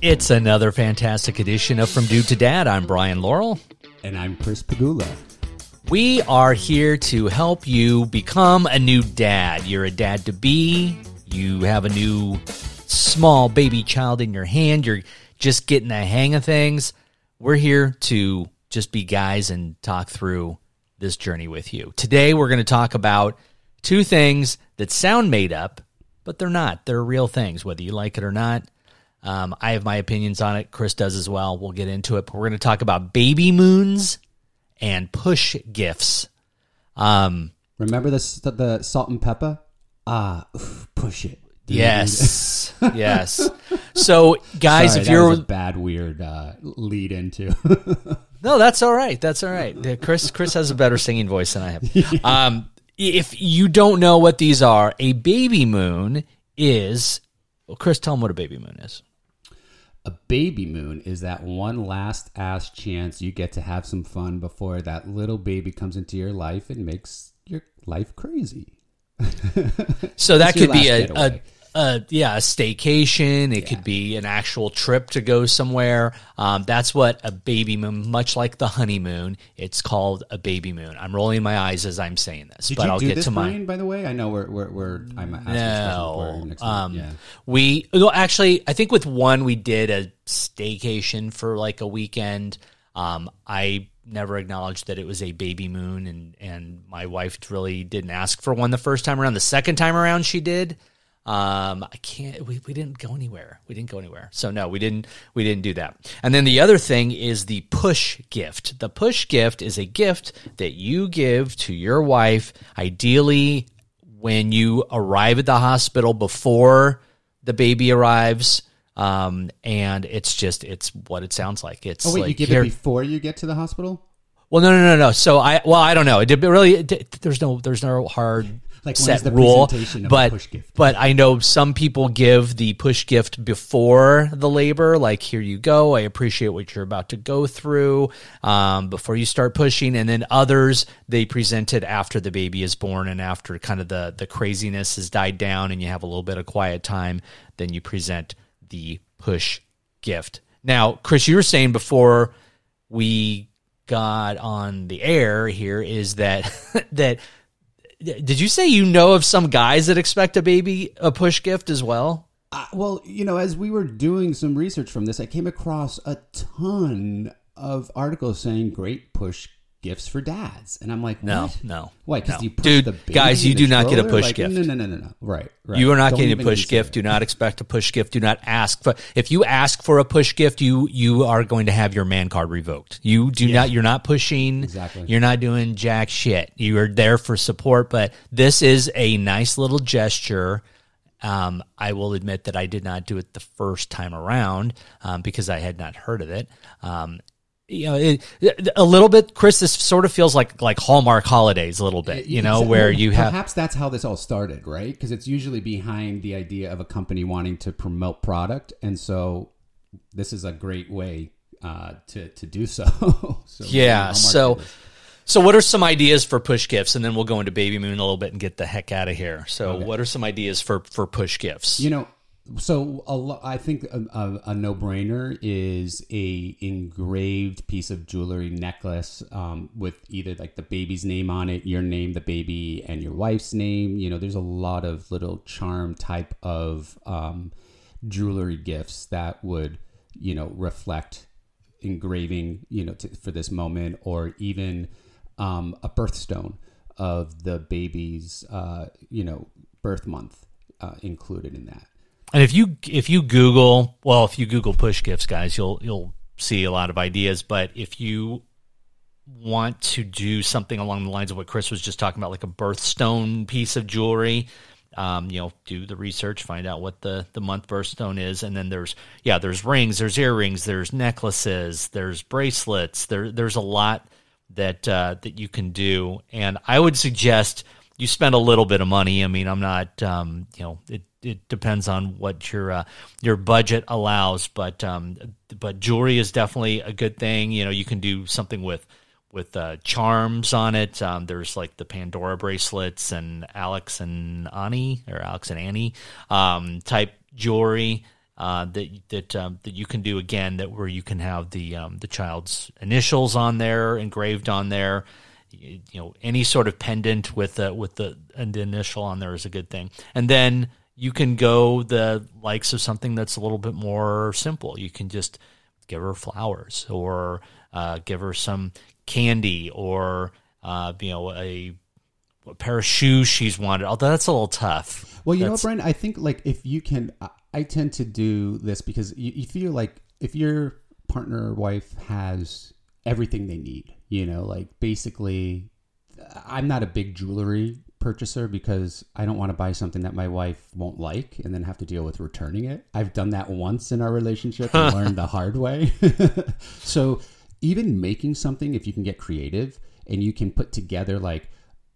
It's another fantastic edition of From Dude to Dad. I'm Brian Lowery. And I'm Chris Pegula. We are here to help you become a new dad. You're a dad to be, you have a new small baby child in your hand, you're just getting the hang of things. We're here to just be guys and talk through this journey with you. Today, we're going to talk about two things that sound made up, but they're not. They're real things, whether you like it or not. Um, I have my opinions on it. Chris does as well. We'll get into it. But we're going to talk about baby moons and push gifts. Um, Remember the the salt and pepper? Ah, oof, push it. Yes, yes. So, guys, Sorry, if that you're was a bad weird uh, lead into. no, that's all right. That's all right. Chris, Chris has a better singing voice than I have. Um, if you don't know what these are, a baby moon is. Well, Chris, tell them what a baby moon is. A baby moon is that one last ass chance you get to have some fun before that little baby comes into your life and makes your life crazy. So that could be a, a, a yeah a staycation. It could be an actual trip to go somewhere. Um, that's what a baby moon, much like the honeymoon, it's called a baby moon. I'm rolling my eyes as I'm saying this, Did but you I'll do get this, to my. Brian, by the way? I know we're, we're, we're I'm asking this question before No, next um. Yeah. we no, actually, I think with one we did a staycation for like a weekend. Um, I never acknowledged that it was a baby moon, and and my wife really didn't ask for one the first time around. The second time around, she did. Um, I can't. We, we didn't go anywhere. We didn't go anywhere. So no, we didn't. We didn't do that. And then the other thing is the push gift. The push gift is a gift that you give to your wife, ideally when you arrive at the hospital before the baby arrives. Um, and it's just it's what it sounds like. It's Oh wait, like you give here- it before you get to the hospital? well, no, no, no, no. So I well, I don't know. It did- really it there's no there's no hard Like, set the rule, presentation of a but push gift? but I know some people give the push gift before the labor. Like here you go. I appreciate what you're about to go through um, before you start pushing, and then others they present it after the baby is born and after kind of the the craziness has died down and you have a little bit of quiet time. Then you present the push gift. Now, Chris, you were saying before we got on the air here is that that did you say you know of some guys that expect a baby a push gift as well? Uh, well, you know, as we were doing some research from this, I came across a ton of articles saying great push gifts for dads, and I'm like, No, what? no. Why? Because no. you push Dude, the baby guys, in you the do not get a push Like, gift. No, no, no, no, no. Right, right. You are not Don't getting a push consider gift. Do not expect a push gift. Do not ask for. If you ask for a push gift, you you are going to have your man card revoked. You do not. You're not pushing. Exactly. You're not doing jack shit. You are there for support. But this is a nice little gesture. Um, I will admit that I did not do it the first time around um, because I had not heard of it. Um, you know, it, a little bit, Chris. This sort of feels like like Hallmark holidays a little bit. You know, Exa- where you have perhaps that's how this all started, right? Because it's usually behind the idea of a company wanting to promote product, and so this is a great way uh, to to do so. so Yeah. So, so what are some ideas for push gifts, and then we'll go into Baby Moon a little bit and get the heck out of here. So, what are some ideas for for push gifts? You know, so I think a, a, a no-brainer is a engraved piece of jewelry necklace um, with either like the baby's name on it, your name, the baby, and your wife's name. You know, there's a lot of little charm type of um, jewelry gifts that would you know reflect engraving you know to, for this moment or even um, a birthstone of the baby's uh, you know birth month uh, included in that And if you if you Google, well, if you Google push gifts, guys, you'll you'll see a lot of ideas. But if you want to do something along the lines of what Chris was just talking about, like a birthstone piece of jewelry, um, you know, do the research, find out what the the month birthstone is, and then there's yeah, there's rings, there's earrings, there's necklaces, there's bracelets, there there's a lot that uh, that you can do, and I would suggest you spend a little bit of money. I mean, I'm not, um, you know, it it depends on what your uh, your budget allows, but um, but jewelry is definitely a good thing. You know, you can do something with with uh, charms on it. Um, there's like the Pandora bracelets and Alex and Ani or Alex and Ani um, type jewelry. uh, that that um, that you can do again that where you can have the um, the child's initials on there engraved on there. You, you know, any sort of pendant with the with the, the initial on there is a good thing. And then you can go the likes of something that's a little bit more simple. You can just give her flowers or uh, give her some candy or uh, you know a, a, pair of shoes she's wanted. Although that's a little tough. Well, you that's, know, Brian, I think like if you can, I tend to do this because you, you feel like if your partner or wife has everything they need, you know, like basically, I'm not a big jewelry purchaser because I don't want to buy something that my wife won't like and then have to deal with returning it. I've done that once in our relationship and learned the hard way. so, even making something, if you can get creative and you can put together like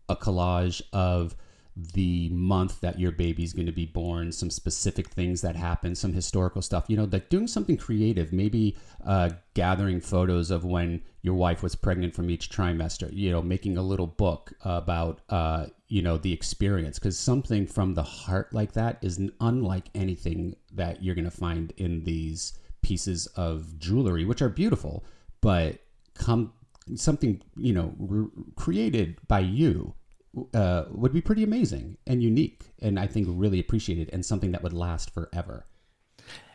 a collage of the month that your baby's going to be born, some specific things that happen, some historical stuff. You know, like doing something creative, maybe uh, gathering photos of when your wife was pregnant from each trimester. You know, making a little book about uh, you know the experience because something from the heart like that is unlike anything that you're going to find in these pieces of jewelry, which are beautiful, but come something you know re- created by you uh, would be pretty amazing and unique, and I think really appreciated, and something that would last forever.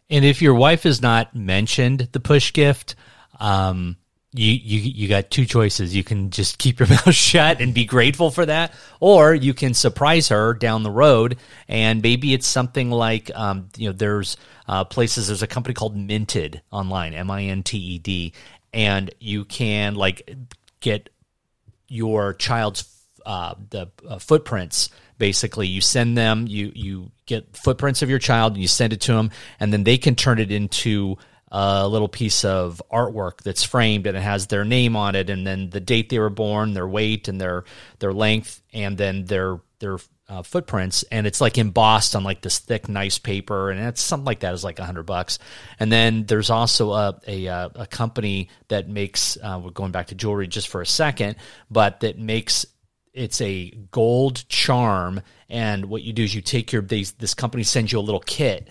And if your wife has not mentioned the push gift, um, you, you you got two choices. You can just keep your mouth shut and be grateful for that, or you can surprise her down the road. And maybe it's something like, um, you know, there's uh, places. There's a company called Minted online, M I N T E D, and you can like get your child's uh, the uh, footprints. Basically, you send them, you you get footprints of your child, and you send it to them, and then they can turn it into a little piece of artwork that's framed and it has their name on it, and then the date they were born, their weight, and their their length, and then their their uh, footprints, and it's like embossed on like this thick, nice paper, and it's something like that is like a hundred bucks. And then there's also a a, uh, a company that makes uh, we're going back to jewelry just for a second, but that makes it's a gold charm and what you do is you take your they, this company sends you a little kit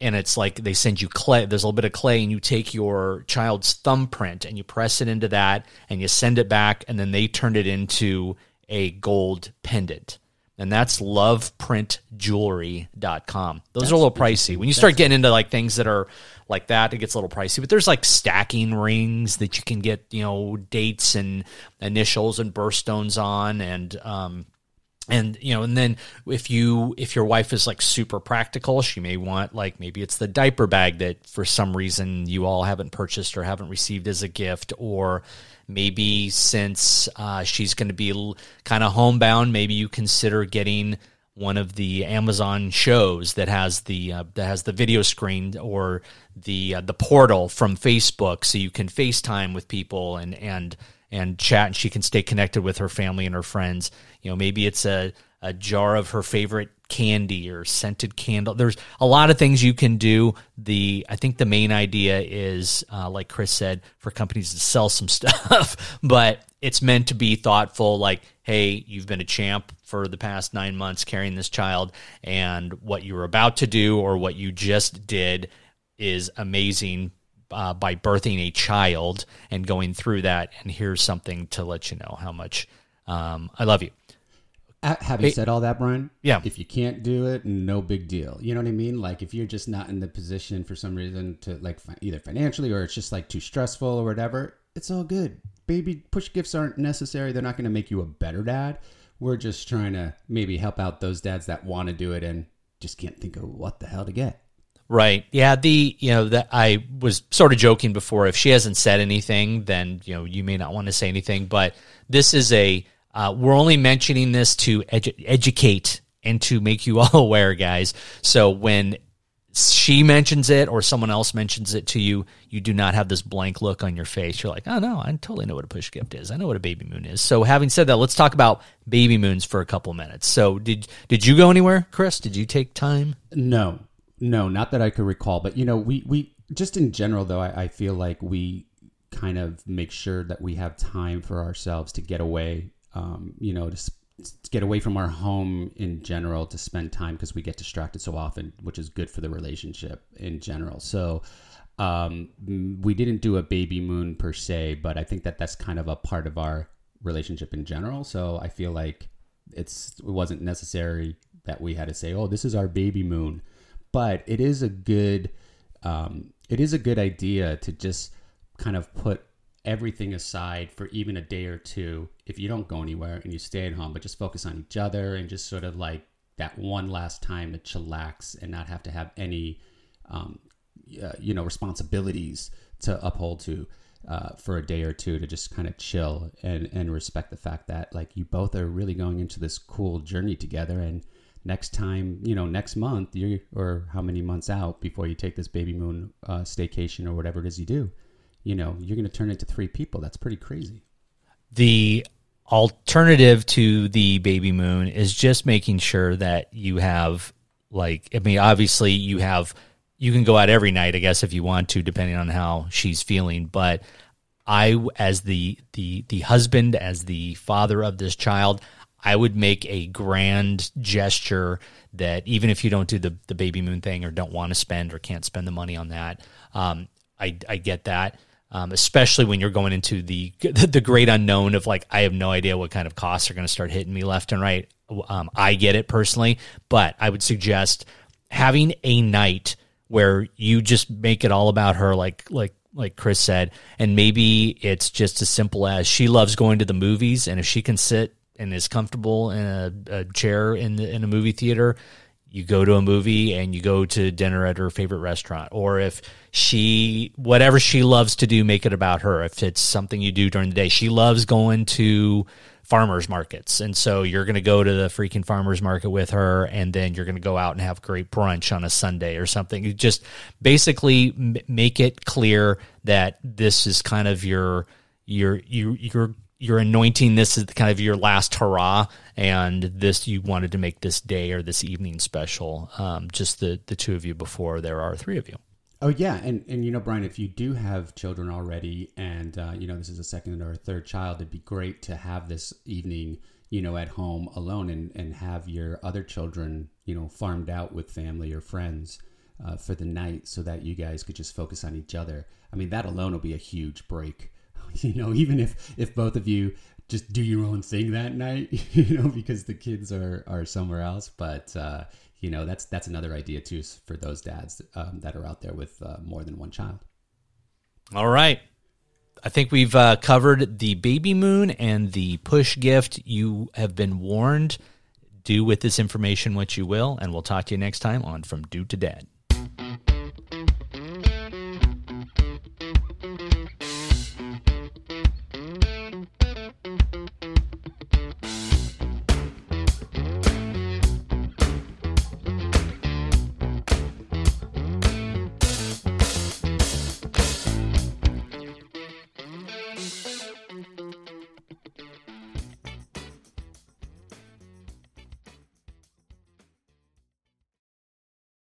and it's like they send you clay there's a little bit of clay and you take your child's thumbprint and you press it into that and you send it back and then they turn it into a gold pendant and that's loveprintjewelry.com. Those that's are a little pricey. When you start getting into like things that are like that, it gets a little pricey. But there's like stacking rings that you can get, you know, dates and initials and birthstones on, and um, and you know, and then if you if your wife is like super practical, she may want like maybe it's the diaper bag that for some reason you all haven't purchased or haven't received as a gift, or maybe since uh, she's going to be kind of homebound, maybe you consider getting one of the Amazon shows that has the uh, that has the video screen or the uh, the portal from Facebook, so you can FaceTime with people and and and chat, and she can stay connected with her family and her friends. You know, maybe it's a a jar of her favorite candy or scented candle. There's a lot of things you can do. The I think the main idea is, uh, like Chris said, for companies to sell some stuff, but it's meant to be thoughtful. Like, hey, you've been a champ for the past nine months carrying this child, and what you're about to do or what you just did is amazing. Uh, by birthing a child and going through that, and here's something to let you know how much um, I love you having said all that, Brian, yeah, if you can't do it, no big deal. You know what I mean? Like if you're just not in the position for some reason to like either financially or it's just like too stressful or whatever, it's all good. Baby push gifts aren't necessary. They're not going to make you a better dad. We're just trying to maybe help out those dads that want to do it and just can't think of what the hell to get. Right. Yeah. The you know that I was sort of joking before. If she hasn't said anything, then you know you may not want to say anything. But this is a uh, we're only mentioning this to edu- educate and to make you all aware, guys. So when she mentions it or someone else mentions it to you, you do not have this blank look on your face. You're like, oh no, I totally know what a push gift is. I know what a baby moon is. So having said that, let's talk about baby moons for a couple minutes. So did did you go anywhere, Chris? Did you take time? No, no, not that I could recall. But you know, we we just in general though, I, I feel like we kind of make sure that we have time for ourselves to get away um, you know, to get away from our home in general to spend time because we get distracted so often, which is good for the relationship in general. So um, we didn't do a baby moon per se, but I think that that's kind of a part of our relationship in general. So I feel like it's it wasn't necessary that we had to say, "Oh, this is our baby moon," but it is a good um, it is a good idea to just kind of put everything aside for even a day or two if you don't go anywhere and you stay at home, but just focus on each other and just sort of like that one last time to chillax and not have to have any, um, uh, you know, responsibilities to uphold to uh, for a day or two to just kind of chill and, and respect the fact that like you both are really going into this cool journey together. And next time you know next month you or how many months out before you take this baby moon uh, staycation or whatever it is you do you know, you're going to turn into three people. That's pretty crazy. The alternative to the baby moon is just making sure that you have like I mean obviously you have you can go out every night I guess if you want to depending on how she's feeling but I as the the the husband as the father of this child I would make a grand gesture that even if you don't do the the baby moon thing or don't want to spend or can't spend the money on that um, I I get that um, especially when you're going into the the great unknown of like I have no idea what kind of costs are going to start hitting me left and right. Um, I get it personally, but I would suggest having a night where you just make it all about her, like like like Chris said, and maybe it's just as simple as she loves going to the movies, and if she can sit and is comfortable in a, a chair in the, in a movie theater, you go to a movie and you go to dinner at her favorite restaurant or if she whatever she loves to do make it about her. If it's something you do during the day she loves going to farmers markets. And so you're going to go to the freaking farmers market with her and then you're going to go out and have great brunch on a sunday or something. You just basically m- make it clear that this is kind of your your you you're you're anointing this as kind of your last hurrah, and this you wanted to make this day or this evening special. Um, just the the two of you before there are three of you. Oh yeah, and and you know, Brian, if you do have children already, and uh, you know this is a second or a third child, it'd be great to have this evening, you know, at home alone, and and have your other children, you know, farmed out with family or friends. Uh, for the night, so that you guys could just focus on each other. I mean, that alone will be a huge break you know, even if if both of you just do your own thing that night, you know, because the kids are are somewhere else. But uh, you know, that's that's another idea too for those dads um, that are out there with uh, more than one child. All right. I think we've uh, covered the baby moon and the push gift. You have been warned. Do with this information what you will, and we'll talk to you next time on From Dude to Dad.